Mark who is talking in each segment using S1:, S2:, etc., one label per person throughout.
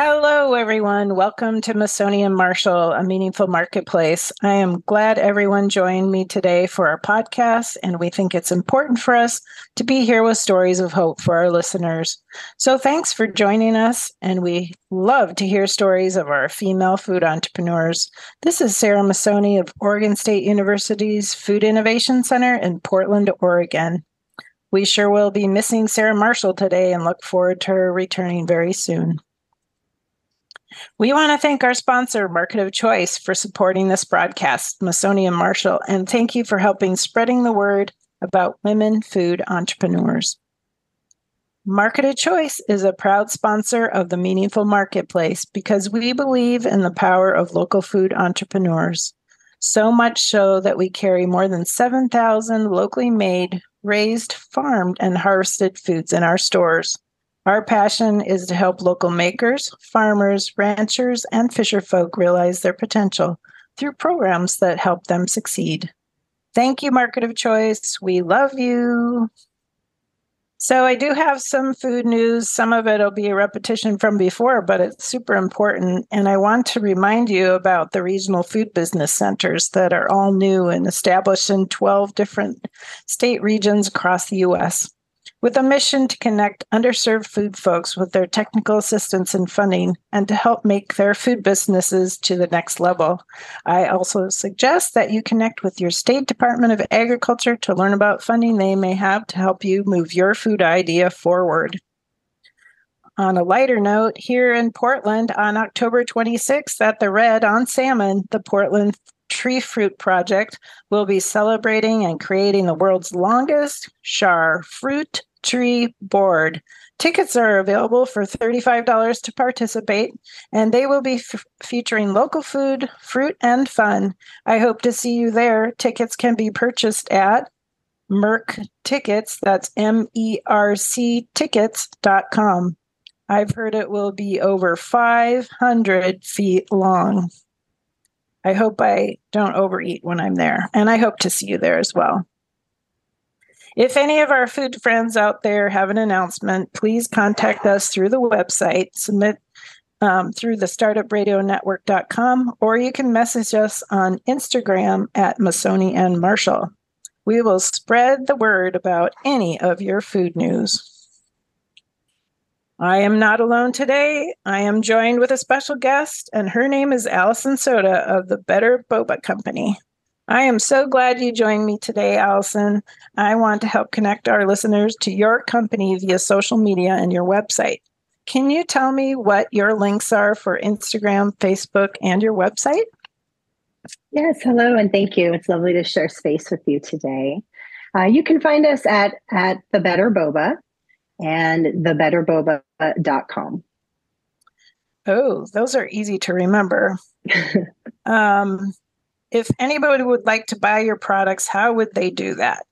S1: Hello, everyone. Welcome to Masoni and Marshall, a meaningful marketplace. I am glad everyone joined me today for our podcast, and we think it's important for us to be here with stories of hope for our listeners. So, thanks for joining us, and we love to hear stories of our female food entrepreneurs. This is Sarah Masoni of Oregon State University's Food Innovation Center in Portland, Oregon. We sure will be missing Sarah Marshall today and look forward to her returning very soon. We want to thank our sponsor, Market of Choice, for supporting this broadcast, Masoni and Marshall, and thank you for helping spreading the word about women food entrepreneurs. Market of Choice is a proud sponsor of the Meaningful Marketplace because we believe in the power of local food entrepreneurs. So much so that we carry more than 7,000 locally made, raised, farmed, and harvested foods in our stores. Our passion is to help local makers, farmers, ranchers, and fisher folk realize their potential through programs that help them succeed. Thank you, Market of Choice. We love you. So, I do have some food news. Some of it will be a repetition from before, but it's super important. And I want to remind you about the regional food business centers that are all new and established in 12 different state regions across the US with a mission to connect underserved food folks with their technical assistance and funding and to help make their food businesses to the next level. I also suggest that you connect with your state Department of Agriculture to learn about funding they may have to help you move your food idea forward. On a lighter note, here in Portland on October 26th at the Redd on Salmon, the Portland Tree Fruit Project will be celebrating and creating the world's longest char fruit tree board. Tickets are available for $35 to participate, and they will be f- featuring local food, fruit, and fun. I hope to see you there. Tickets can be purchased at Merc Tickets, that's M E R C tickets.com. I've heard it will be over 500 feet long. I hope I don't overeat when I'm there, and I hope to see you there as well. If any of our food friends out there have an announcement, please contact us through the website, submit um, through the startupradionetwork.com, or you can message us on Instagram at Masoni and Marshall. We will spread the word about any of your food news. I am not alone today. I am joined with a special guest, and her name is Allison Sodha of the Better Boba Company. I am so glad you joined me today, Allison. I want to help connect our listeners to your company via social media and your website. Can you tell me what your links are for Instagram, Facebook, and your website?
S2: Yes, hello, and thank you. It's lovely to share space with you today. Uh, you can find us at at the Better Boba and thebetterboba.com.
S1: Oh, those are easy to remember. um, if anybody would like to buy your products, how would they do that?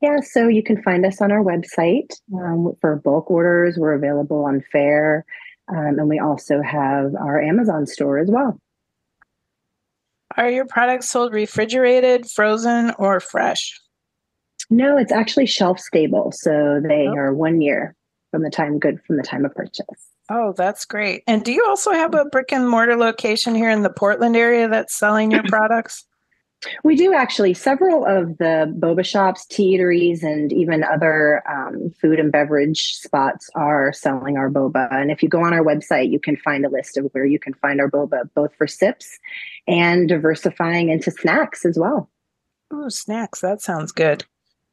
S2: Yeah, so you can find us on our website um, for bulk orders. We're available on Faire, um, and we also have our Amazon store as well.
S1: Are your products sold refrigerated, frozen, or fresh?
S2: No, it's actually shelf stable, so they oh. are one year from the time good from the time of purchase.
S1: Oh, that's great. And do you also have a brick and mortar location here in the Portland area that's selling your products?
S2: We do actually. Several of the boba shops, tea eateries, and even other um, food and beverage spots are selling our boba. And if you go on our website, you can find a list of where you can find our boba, both for sips and diversifying into snacks as well.
S1: Ooh, snacks. That sounds good.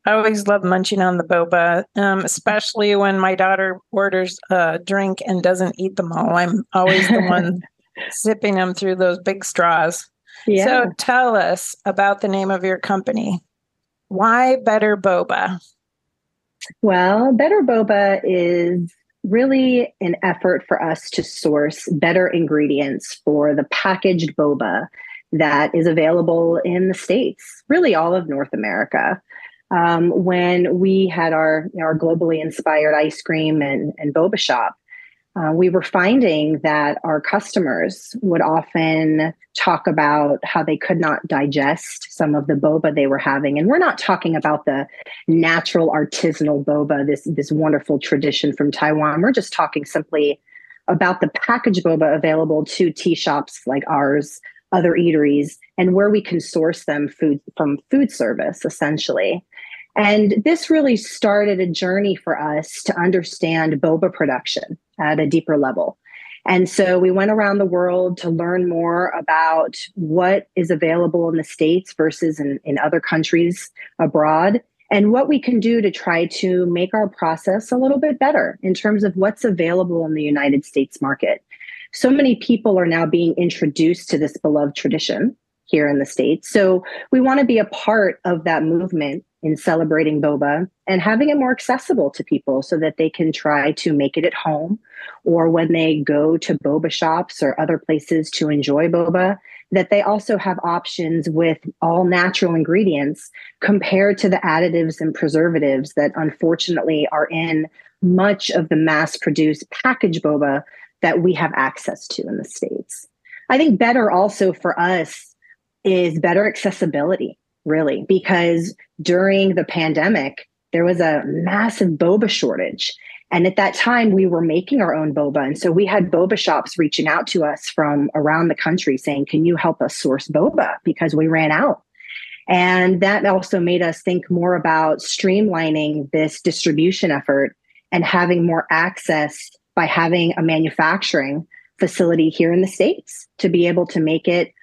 S1: I always love munching on the boba, um, especially when my daughter orders a drink and doesn't eat them all. I'm always the one sipping them through those big straws. Yeah. So tell us about the name of your company. Why Better Boba?
S2: Well, Better Boba is really an effort for us to source better ingredients for the packaged boba that is available in the States, really all of North America. Um, when we had our, you know, our globally inspired ice cream and, and boba shop, uh, we were finding that our customers would often talk about how they could not digest some of the boba they were having. And we're not talking about the natural artisanal boba this this wonderful tradition from taiwan. We're just talking simply about the packaged boba available to tea shops like ours other eateries and where we can source them food from food service essentially and this really started a journey for us to understand boba production at a deeper level. And so we went around the world to learn more about what is available in the States versus in, in other countries abroad, and what we can do to try to make our process a little bit better in terms of what's available in the United States market. So many people are now being introduced to this beloved tradition here in the States. So we want to be a part of that movement in celebrating boba and having it more accessible to people so that they can try to make it at home or when they go to boba shops or other places to enjoy boba that they also have options with all natural ingredients compared to the additives and preservatives that unfortunately are in much of the mass produced packaged boba that we have access to in the states. I think better also for us is better accessibility really, because during the pandemic, there was a massive boba shortage. And at that time, we were making our own boba. And so we had boba shops reaching out to us from around the country saying, Can you help us source boba? Because we ran out. And that also made us think more about streamlining this distribution effort and having more access by having a manufacturing facility here in the States to be able to make it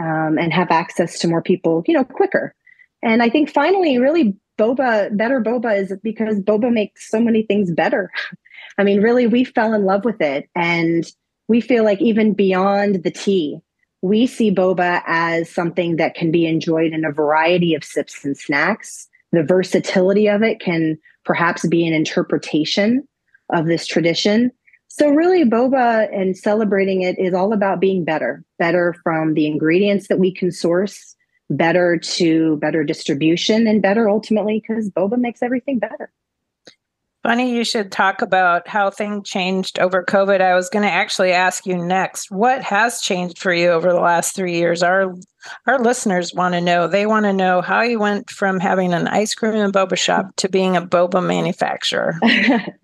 S2: um, and have access to more people, you know, quicker. And I think finally, really, boba, better boba is because boba makes so many things better. I mean, really, we fell in love with it. And we feel like even beyond the tea, we see boba as something that can be enjoyed in a variety of sips and snacks. The versatility of it can perhaps be an interpretation of this tradition. So, really, boba and celebrating it is all about being better, better from the ingredients that we can source, better to better distribution, and better ultimately because boba makes everything better.
S1: Funny you should talk about how things changed over COVID. I was going to actually ask you next. What has changed for you over the last three years? Our our listeners want to know. They want to know how you went from having an ice cream and boba shop to being a boba manufacturer.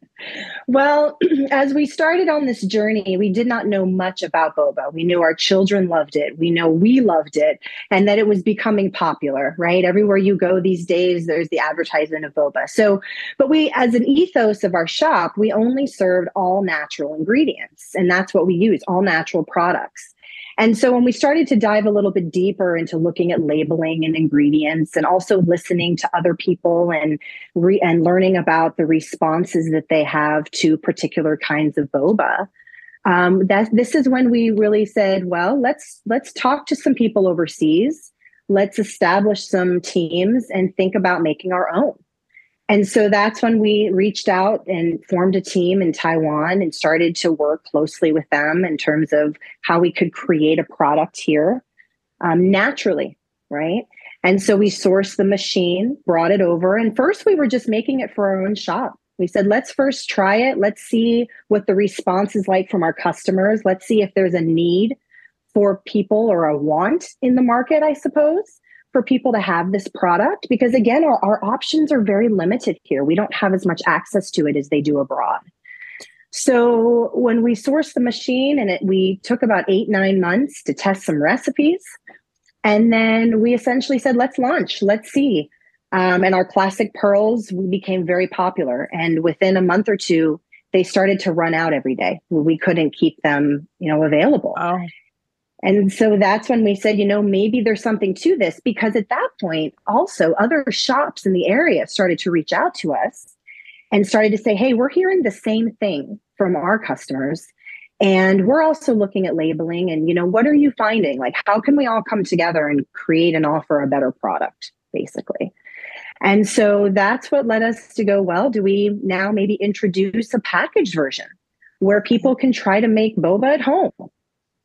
S2: Well, as we started on this journey, we did not know much about boba. We knew our children loved it. We know we loved it and that it was becoming popular, right? Everywhere you go these days, there's the advertisement of boba. So, but we, as an ethos of our shop, we only served all natural ingredients. And that's what we use all natural products. And so when we started to dive a little bit deeper into looking at labeling and ingredients and also listening to other people and re- and learning about the responses that they have to particular kinds of boba, um, that this is when we really said, well, let's let's talk to some people overseas. Let's establish some teams and think about making our own. And so that's when we reached out and formed a team in Taiwan and started to work closely with them in terms of how we could create a product here um, naturally, right? And so we sourced the machine, brought it over, and first we were just making it for our own shop. We said, let's first try it. Let's see what the response is like from our customers. Let's see if there's a need for people or a want in the market, I suppose for people to have this product because again our, our options are very limited here. We don't have as much access to it as they do abroad. So when we sourced the machine and it we took about eight nine months to test some recipes. And then we essentially said let's launch. Let's see. Um, and our classic pearls we became very popular. And within a month or two they started to run out every day. We couldn't keep them you know available. Oh. And so that's when we said, you know, maybe there's something to this because at that point, also other shops in the area started to reach out to us and started to say, hey, we're hearing the same thing from our customers. And we're also looking at labeling and, you know, what are you finding? Like, how can we all come together and create and offer a better product, basically? And so that's what led us to go, well, do we now maybe introduce a packaged version where people can try to make boba at home?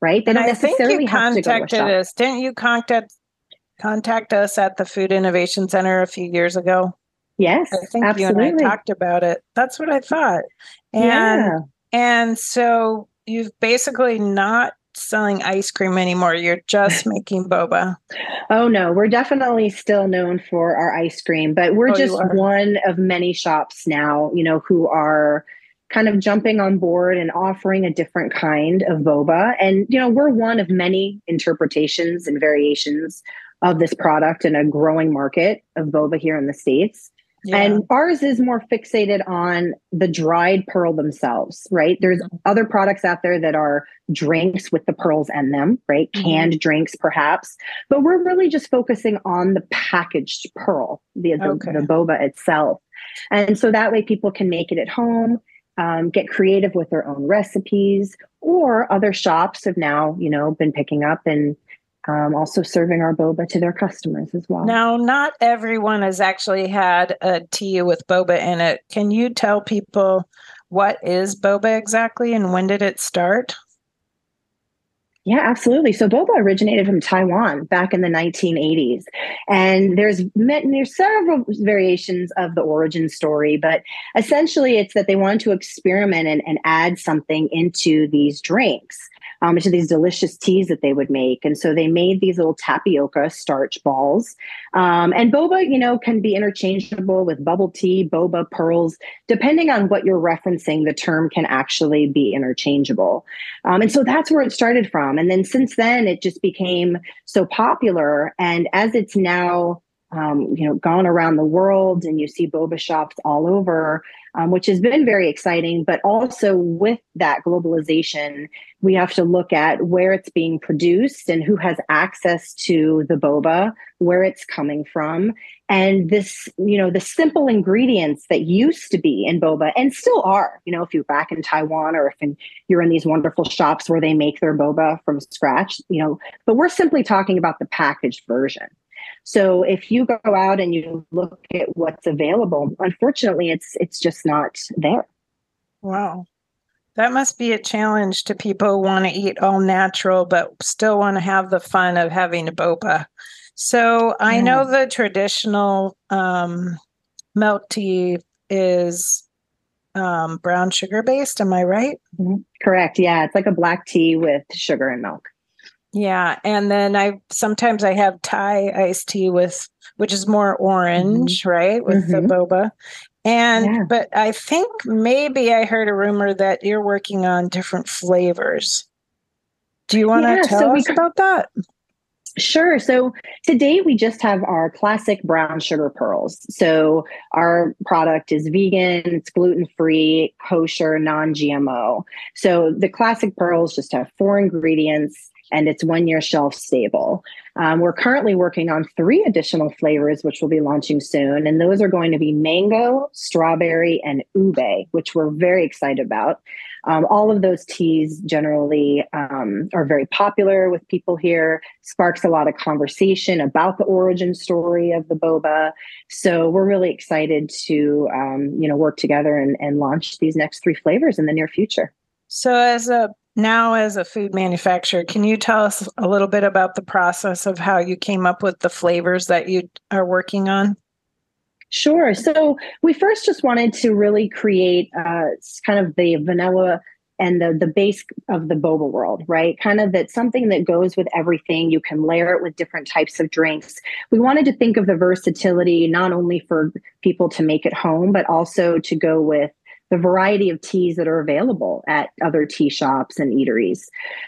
S2: Right.
S1: They don't necessarily have to go to us. Didn't you contact contact us at the Food Innovation Center a few years ago?
S2: Yes.
S1: I think absolutely. you and I talked about it. That's what I thought. And yeah. and so you've basically not selling ice cream anymore. You're just making boba.
S2: Oh no, we're definitely still known for our ice cream, but we're oh, just one of many shops now, you know, who are kind of jumping on board and offering a different kind of boba. And you know, we're one of many interpretations and variations of this product in a growing market of boba here in the states. Yeah. And ours is more fixated on the dried pearl themselves, right? There's mm-hmm. other products out there that are drinks with the pearls in them, right? Mm-hmm. Canned drinks, perhaps. But we're really just focusing on the packaged pearl, the, the, okay. the boba itself. And so that way people can make it at home, um, get creative with their own recipes, or other shops have now, you know, been picking up and um, also serving our boba to their customers as well.
S1: Now, not everyone has actually had a tea with boba in it. Can you tell people what is boba exactly and when did it start?
S2: Yeah, absolutely. So boba originated from Taiwan back in the 1980s, and there's there's several variations of the origin story, but essentially it's that they wanted to experiment and, and add something into these drinks um, to these delicious teas that they would make. And so they made these little tapioca starch balls. Um, and boba, you know, can be interchangeable with bubble tea, boba, pearls, depending on what you're referencing, the term can actually be interchangeable. Um, and so that's where it started from. And then since then, it just became so popular. And as it's now um, you know, gone around the world and you see boba shops all over, um, which has been very exciting. But also with that globalization, we have to look at where it's being produced and who has access to the boba, where it's coming from. And this, you know, the simple ingredients that used to be in boba and still are, you know, if you're back in Taiwan or if in, you're in these wonderful shops where they make their boba from scratch, you know, but we're simply talking about the packaged version. So if you go out and you look at what's available, unfortunately, it's it's just not there.
S1: Wow. That must be a challenge to people who want to eat all natural, but still want to have the fun of having a boba. So I yeah. know the traditional um, milk tea is um, brown sugar based. Am I right?
S2: Mm-hmm. Correct. Yeah, it's like a black tea with sugar and milk.
S1: Yeah, and then I sometimes I have Thai iced tea with which is more orange, mm-hmm. right, with mm-hmm. the boba. And yeah. but I think maybe I heard a rumor that you're working on different flavors. Do you want to yeah, tell so us we, about that?
S2: Sure. So today we just have our classic brown sugar pearls. So our product is vegan, it's gluten free, kosher, non GMO. So the classic pearls just have four ingredients and it's one year shelf stable. Um, we're currently working on three additional flavors, which we'll be launching soon. And those are going to be mango, strawberry, and ube, which we're very excited about. Um, all of those teas generally um, are very popular with people here, sparks a lot of conversation about the origin story of the boba. So we're really excited to, um, you know, work together and, and launch these next three flavors in the near future.
S1: So, as a now as a food manufacturer can you tell us a little bit about the process of how you came up with the flavors that you are working on
S2: sure so we first just wanted to really create uh, kind of the vanilla and the the base of the boba world, right? Kind of that something that goes with everything. You can layer it with different types of drinks. We wanted to think of the versatility not only for people to make at home, but also to go with the variety of teas that are available at other tea shops and eateries.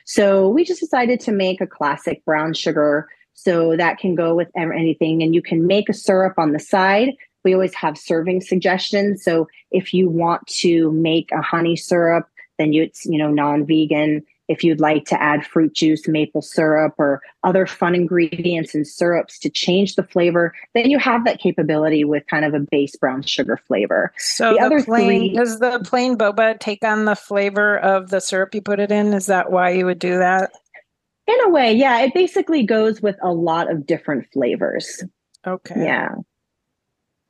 S2: So we just decided to make a classic brown sugar. So that can go with anything, and you can make a syrup on the side. We always have serving suggestions. So if you want to make a honey syrup, then it's you know non-vegan. If you'd like to add fruit juice, maple syrup, or other fun ingredients and syrups to change the flavor, then you have that capability with kind of a base brown sugar flavor.
S1: So the, the other plain, three, does the plain boba take on the flavor of the syrup you put it in? Is that why you would do that?
S2: In a way, yeah. It basically goes with a lot of different flavors.
S1: Okay.
S2: Yeah.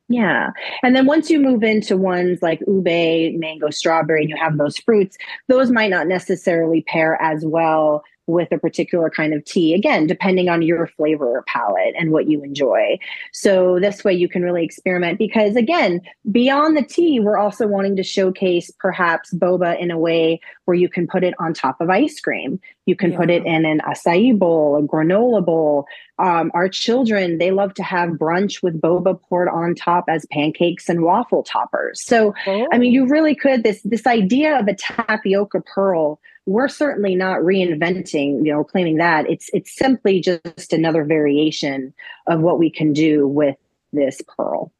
S2: Yeah. And then once you move into ones like ube, mango, strawberry, and you have those fruits, those might not necessarily pair as well with a particular kind of tea, again, depending on your flavor palette and what you enjoy. So this way you can really experiment because, again, beyond the tea, we're also wanting to showcase perhaps boba in a way where you can put it on top of ice cream. You can yeah. put it in an acai bowl, a granola bowl. Um, our children, they love to have brunch with boba poured on top as pancakes and waffle toppers. So, oh. I mean, you really could this this idea of a tapioca pearl we're certainly not reinventing you know claiming that it's it's simply just another variation of what we can do with this pearl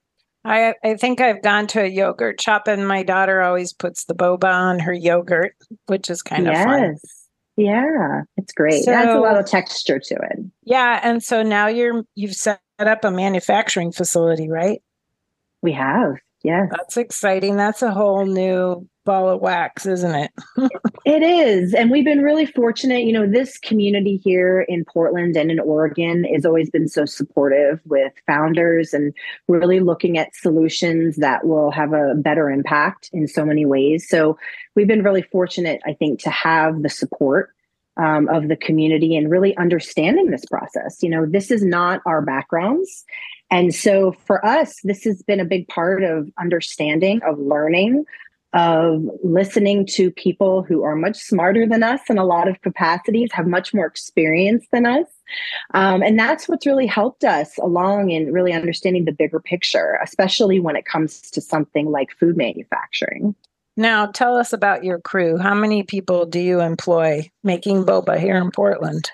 S1: I, I think I've gone to a yogurt shop and my daughter always puts the boba on her yogurt, which is kind yes. of fun.
S2: Yeah, it's great. So, Adds a lot of texture to it.
S1: Yeah, and so now you're you've set up a manufacturing facility, right?
S2: We have. Yes.
S1: That's exciting. That's a whole new ball of wax, isn't it?
S2: it is. And we've been really fortunate. You know, this community here in Portland and in Oregon has always been so supportive with founders and really looking at solutions that will have a better impact in so many ways. So we've been really fortunate, I think, to have the support um, of the community and really understanding this process. You know, this is not our backgrounds. And so for us, this has been a big part of understanding, of learning, of listening to people who are much smarter than us in a lot of capacities, have much more experience than us. Um, and that's what's really helped us along in really understanding the bigger picture, especially when it comes to something like food manufacturing.
S1: Now, tell us about your crew. How many people do you employ making boba here in Portland?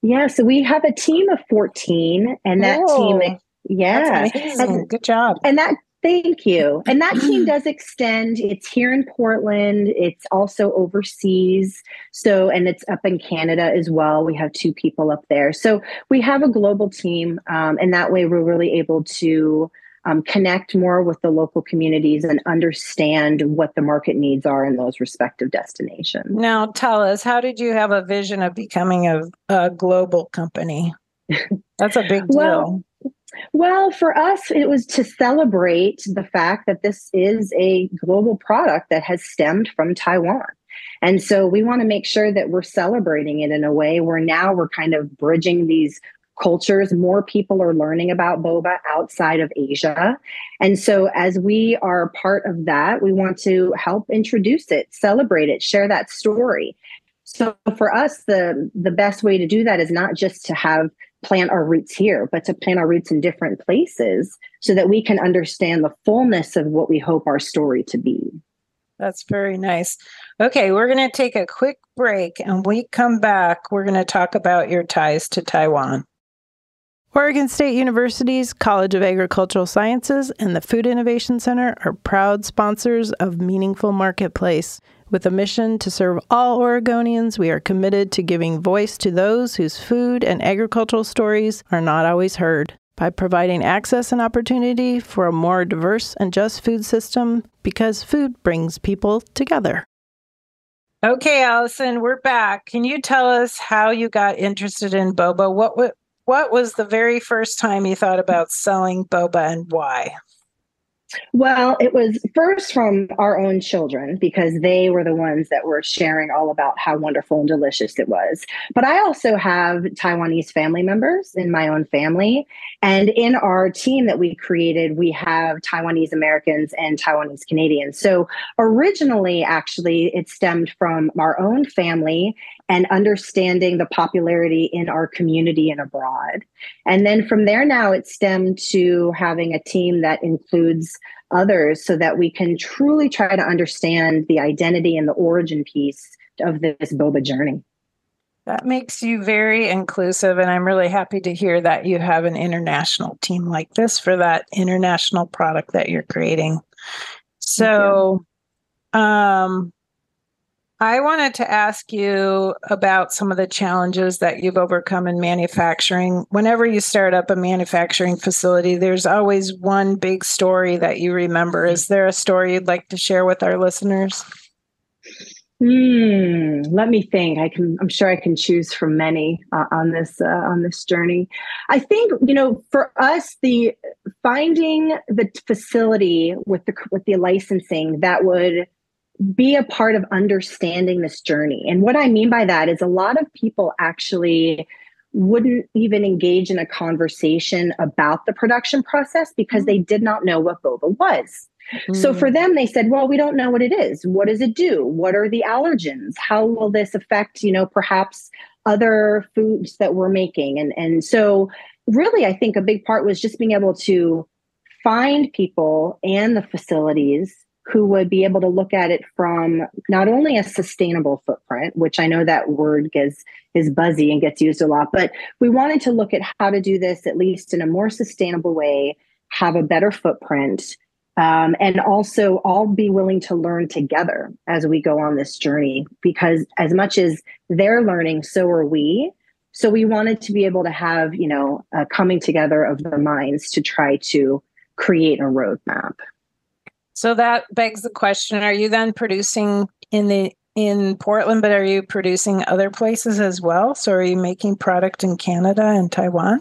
S2: Yeah, so we have a team of 14, and that team yeah.
S1: And, Good job.
S2: And that Thank you. And that team does extend. It's here in Portland. It's also overseas. So, and it's up in Canada as well. We have two people up there. So we have a global team. Um, and that way we're really able to um, connect more with the local communities and understand what the market needs are in those respective destinations.
S1: Now, tell us, how did you have a vision of becoming a, a global company? That's a big deal.
S2: well, well, for us, it was to celebrate the fact that this is a global product that has stemmed from Taiwan. And so we want to make sure that we're celebrating it in a way where now we're kind of bridging these cultures. More people are learning about boba outside of Asia. And so, as we are part of that, we want to help introduce it, celebrate it, share that story. So, for us, the, the best way to do that is not just to have plant our roots here, but to plant our roots in different places so that we can understand the fullness of what we hope our story to be.
S1: That's very nice. Okay, we're going to take a quick break and we come back. We're going to talk about your ties to Taiwan. Oregon State University's College of Agricultural Sciences and the Food Innovation Center are proud sponsors of Meaningful Marketplace. With a mission to serve all Oregonians, we are committed to giving voice to those whose food and agricultural stories are not always heard. By providing access and opportunity for a more diverse and just food system, because food brings people together. Okay, Allison, we're back. Can you tell us how you got interested in boba? What what was the very first time you thought about selling boba and why?
S2: Well, it was first from our own children because they were the ones that were sharing all about how wonderful and delicious it was. But I also have Taiwanese family members in my own family. And in our team that we created, we have Taiwanese Americans and Taiwanese Canadians. So originally, actually, it stemmed from our own family and understanding the popularity in our community and abroad. And then from there, now it's stemmed to having a team that includes others so that we can truly try to understand the identity and the origin piece of this boba journey.
S1: That makes you very inclusive. And I'm really happy to hear that you have an international team like this for that international product that you're creating. So, um, I wanted to ask you about some of the challenges that you've overcome in manufacturing. Whenever you start up a manufacturing facility, there's always one big story that you remember. Is there a story you'd like to share with our listeners?
S2: Hmm. Let me think. I can. I'm sure I can choose from many uh, on this uh, on this journey. I think you know, for us, the finding the facility with the with the licensing that would be a part of understanding this journey. And what I mean by that is a lot of people actually wouldn't even engage in a conversation about the production process because they did not know what boba was. Mm. So for them, they said, well, we don't know what it is. What does it do? What are the allergens? How will this affect, you know, perhaps other foods that we're making? And, and so really, I think a big part was just being able to find people and the facilities who would be able to look at it from not only a sustainable footprint, which I know that word gets is buzzy and gets used a lot, but we wanted to look at how to do this at least in a more sustainable way, have a better footprint, um, and also all be willing to learn together as we go on this journey. Because as much as they're learning, so are we. So we wanted to be able to have, you know, a coming together of the minds to try to create a roadmap.
S1: So that begs the question: Are you then producing in the in Portland, but are you producing other places as well? So are you making product in Canada and Taiwan?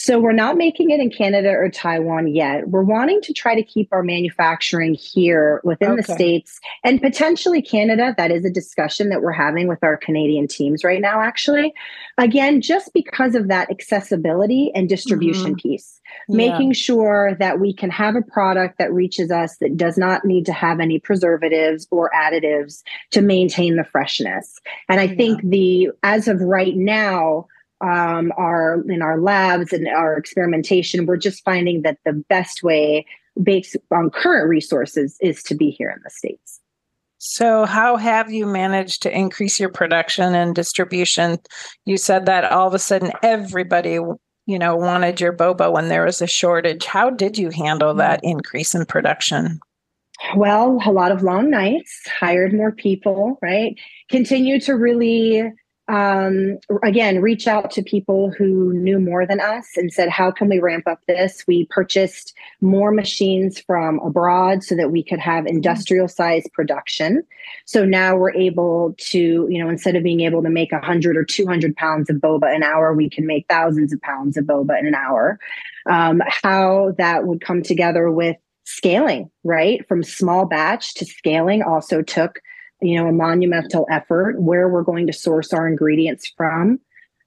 S2: So we're not making it in Canada or Taiwan yet. We're wanting to try to keep our manufacturing here within okay. the states and potentially Canada. That is a discussion that we're having with our Canadian teams right now actually. Again, just because of that accessibility and distribution mm-hmm. piece. Yeah. Making sure that we can have a product that reaches us that does not need to have any preservatives or additives to maintain the freshness. And I yeah. think the as of right now um, our in our labs and our experimentation, we're just finding that the best way, based on current resources, is to be here in the states.
S1: So, how have you managed to increase your production and distribution? You said that all of a sudden everybody, you know, wanted your boba when there was a shortage. How did you handle that increase in production?
S2: Well, a lot of long nights, hired more people, right? Continue to really um, again, reach out to people who knew more than us and said, How can we ramp up this? We purchased more machines from abroad so that we could have mm-hmm. industrial size production. So now we're able to, you know, instead of being able to make 100 or 200 pounds of boba an hour, we can make thousands of pounds of boba in an hour. Um, how that would come together with scaling, right? From small batch to scaling also took you know a monumental effort where we're going to source our ingredients from.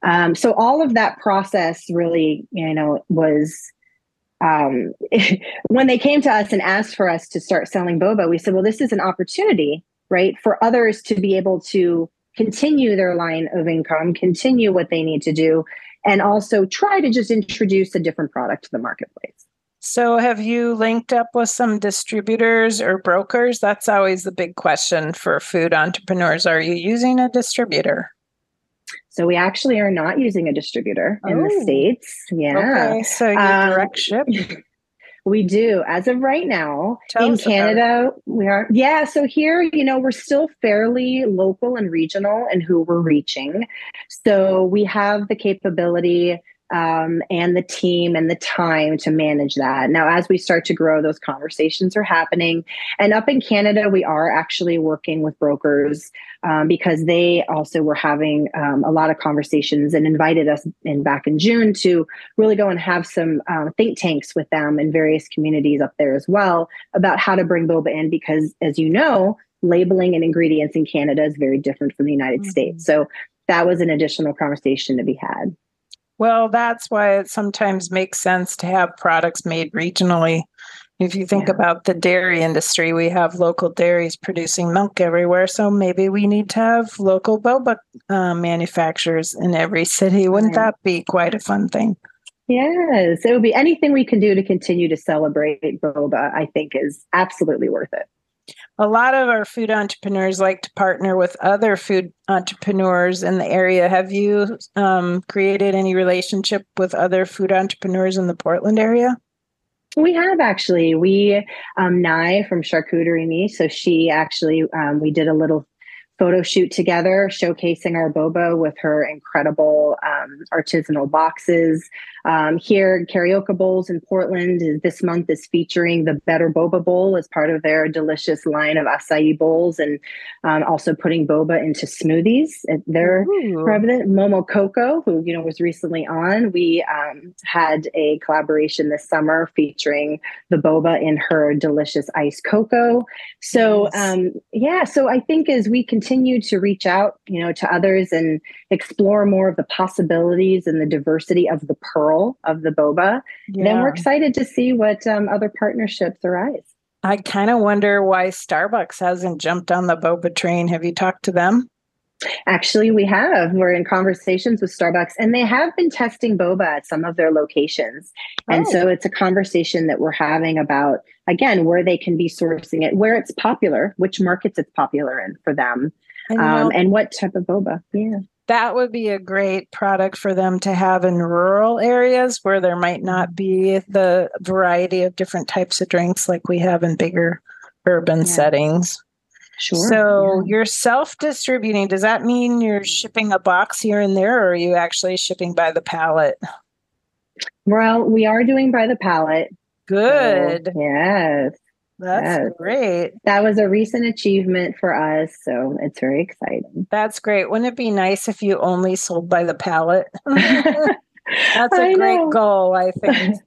S2: Um, so all of that process really you know was um, when they came to us and asked for us to start selling boba we said well this is an opportunity right for others to be able to continue their line of income continue what they need to do and also try to just introduce a different product to the marketplace
S1: so, have you linked up with some distributors or brokers? That's always the big question for food entrepreneurs. Are you using a distributor?
S2: So, we actually are not using a distributor oh. in the oh. States. Yeah.
S1: Okay. So, you um, direct ship?
S2: We do. As of right now, Tell in Canada, we are. Yeah. So here, you know, we're still fairly local and regional in who we're reaching. So we have the capability um, and the team and the time to manage that. Now, as we start to grow, those conversations are happening. And up in Canada, we are actually working with brokers um, because they also were having um, a lot of conversations and invited us in back in June to really go and have some uh, think tanks with them in various communities up there as well about how to bring boba in because, as you know, labeling and ingredients in Canada is very different from the United mm-hmm. States. So that was an additional conversation to be had.
S1: Well, that's why it sometimes makes sense to have products made regionally. If you think yeah. about the dairy industry, we have local dairies producing milk everywhere. So maybe we need to have local boba uh, manufacturers in every city. Wouldn't right. that be quite a fun thing?
S2: Yes, it would be anything we can do to continue to celebrate boba, I think is absolutely worth it
S1: a lot of our food entrepreneurs like to partner with other food entrepreneurs in the area. Have you um, created any relationship with other food entrepreneurs in the Portland area?
S2: We have actually. We um, Nye from Charcuterie Me. So she actually um, we did a little photo shoot together showcasing our boba with her incredible um, artisanal boxes. Um, here Karaoke bowls in portland is, this month is featuring the better boba bowl as part of their delicious line of acai bowls and um, also putting boba into smoothies they're president momo coco who you know was recently on. We um, had a collaboration this summer featuring the boba in her delicious iced cocoa. So um, yeah so i think as we continue to reach out you know to others and explore more of the possibilities and the diversity of the pearl of the boba yeah. then we're excited to see what um, other partnerships arise
S1: i kind of wonder why starbucks hasn't jumped on the boba train have you talked to them
S2: Actually, we have. We're in conversations with Starbucks, and they have been testing boba at some of their locations. Oh. And so it's a conversation that we're having about, again, where they can be sourcing it, where it's popular, which markets it's popular in for them, um, and what type of boba. Yeah.
S1: That would be a great product for them to have in rural areas where there might not be the variety of different types of drinks like we have in bigger urban yeah. settings.
S2: Sure.
S1: So yeah. you're self distributing. Does that mean you're shipping a box here and there, or are you actually shipping by the pallet?
S2: Well, we are doing by the pallet.
S1: Good.
S2: So, yes.
S1: That's yes. great.
S2: That was a recent achievement for us. So it's very exciting.
S1: That's great. Wouldn't it be nice if you only sold by the pallet? That's a great goal, I think.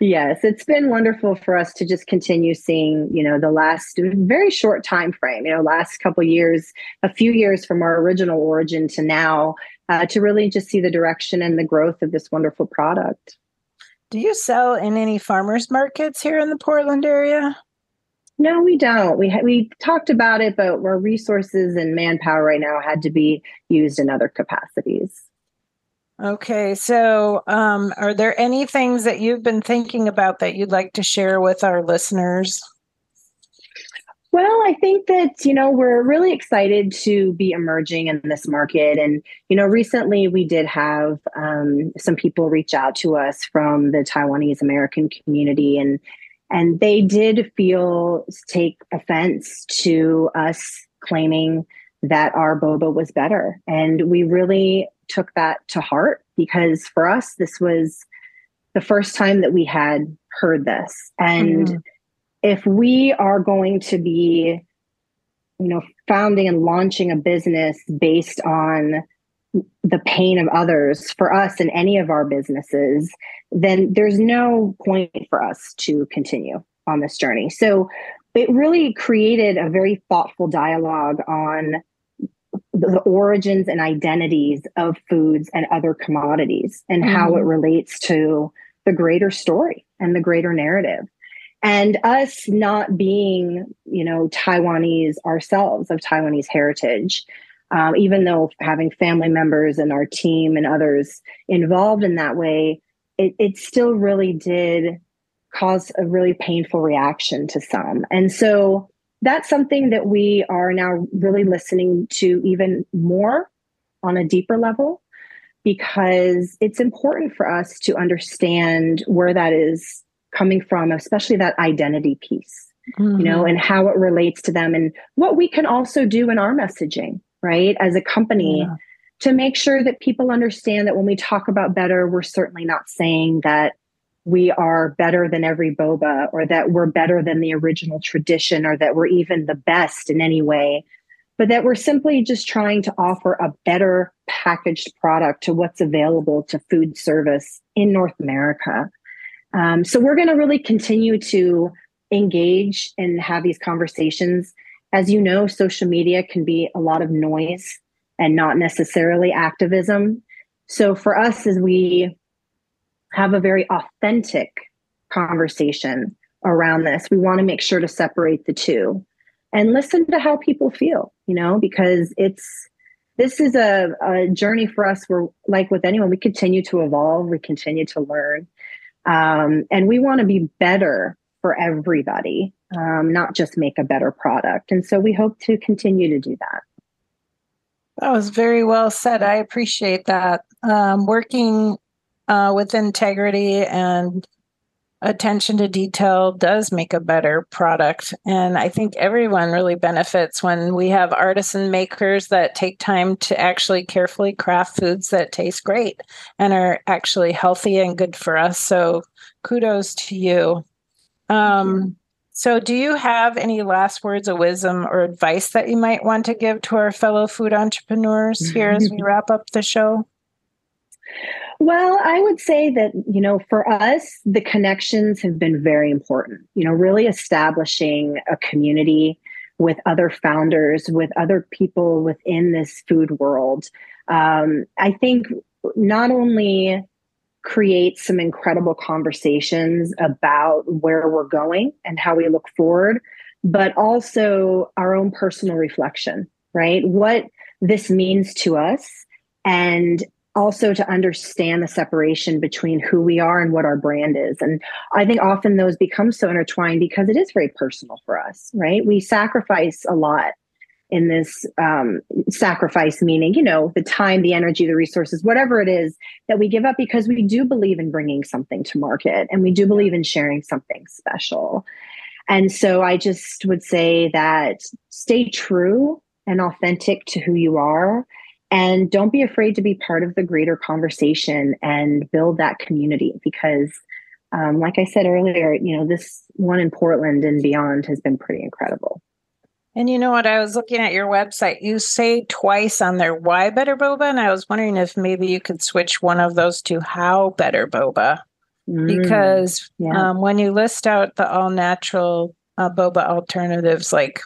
S2: yes it's been wonderful for us to just continue seeing you know the last very short time frame you know last couple years a few years from our original origin to now uh, to really just see the direction and the growth of this wonderful product
S1: do you sell in any farmers markets here in the portland area
S2: no, we don't. We ha- we talked about it, but our resources and manpower right now had to be used in other capacities.
S1: Okay, so um, are there any things that you've been thinking about that you'd like to share with our listeners?
S2: Well, I think that, you know, we're really excited to be emerging in this market. And, you know, recently we did have um, some people reach out to us from the Taiwanese American community and and they did feel take offense to us claiming that our boba was better. And we really took that to heart because for us, this was the first time that we had heard this. And mm. If we are going to be, you know, founding and launching a business based on the pain of others for us in any of our businesses, then there's no point for us to continue on this journey. So it really created a very thoughtful dialogue on the origins and identities of foods and other commodities and mm-hmm. how it relates to the greater story and the greater narrative and us not being you know taiwanese ourselves of taiwanese heritage um, even though having family members and our team and others involved in that way it, it still really did cause a really painful reaction to some. And so that's something that we are now really listening to even more on a deeper level because it's important for us to understand where that is coming from especially that identity piece mm-hmm. you know mm-hmm. and how it relates to them and what we can also do in our messaging right as a company yeah. to make sure that people understand that when we talk about better we're certainly not saying that we are better than every boba or that we're better than the original tradition or that we're even the best in any way but that we're simply just trying to offer a better packaged product to what's available to food service in north america um, so we're going to really continue to engage and have these conversations as you know social media can be a lot of noise and not necessarily activism so for us as we have a very authentic conversation around this. We want to make sure to separate the two and listen to how people feel, you know, because it's this is a, a journey for us where, like with anyone, we continue to evolve, we continue to learn. Um, and we want to be better for everybody, um, not just make a better product. And so we hope to continue to do that.
S1: That was very well said. I appreciate that. Um, working uh, with integrity and attention to detail does make a better product. And I think everyone really benefits when we have artisan makers that take time to actually carefully craft foods that taste great and are actually healthy and good for us. So kudos to you. Um, so, do you have any last words of wisdom or advice that you might want to give to our fellow food entrepreneurs here as we wrap up the show?
S2: Well, I would say that, you know, for us, the connections have been very important. You know, really establishing a community with other founders, with other people within this food world. Um, I think not only create some incredible conversations about where we're going and how we look forward, but also our own personal reflection, right? What this means to us and also to understand the separation between who we are and what our brand is. And I think often those become so intertwined because it is very personal for us, right? We sacrifice a lot in this um, sacrifice, meaning, you know, the time, the energy, the resources, whatever it is that we give up because we do believe in bringing something to market and we do believe in sharing something special. And so I just would say that stay true and authentic to who you are and don't be afraid to be part of the greater conversation and build that community because um, like i said earlier you know this one in portland and beyond has been pretty incredible.
S1: And you know what? I was looking at your website. You say twice on there why better boba? And i was wondering if maybe you could switch one of those to how better boba? Mm, because yeah. um, when you list out the all natural uh, boba alternatives like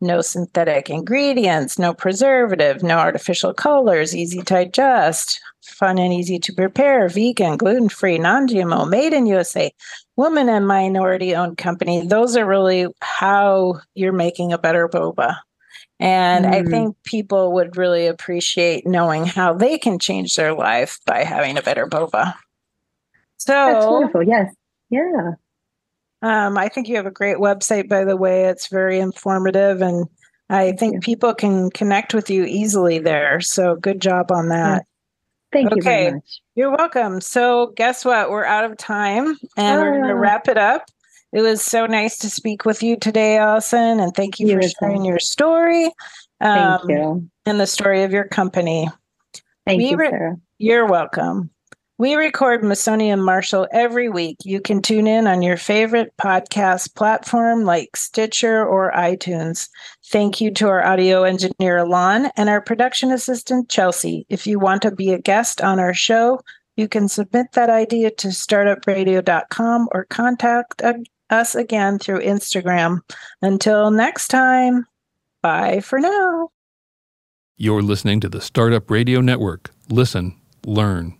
S1: no synthetic ingredients, no preservative, no artificial colors, easy to digest, fun and easy to prepare, vegan, gluten free, non GMO, made in USA, woman and minority owned company. Those are really how you're making a better boba. And mm. I think people would really appreciate knowing how they can change their life by having a better boba. So
S2: that's wonderful. Yes. Yeah.
S1: Um, I think you have a great website, by the way. It's very informative, and I think people can connect with you easily there. So good job on that.
S2: Thank okay. you very much.
S1: You're welcome. So guess what? We're out of time, and we're going to ah. wrap it up. It was so nice to speak with you today, Allison, and thank you, you for sharing your story.
S2: Um, thank you.
S1: And the story of your company.
S2: Thank we you, Sarah.
S1: You're welcome. We record Masoni and Marshall every week. You can tune in on your favorite podcast platform like Stitcher or iTunes. Thank you to our audio engineer, Alon, and our production assistant, Chelsea. If you want to be a guest on our show, you can submit that idea to startupradio.com or contact us again through Instagram. Until next time, bye for now.
S3: You're listening to the Startup Radio Network. Listen, learn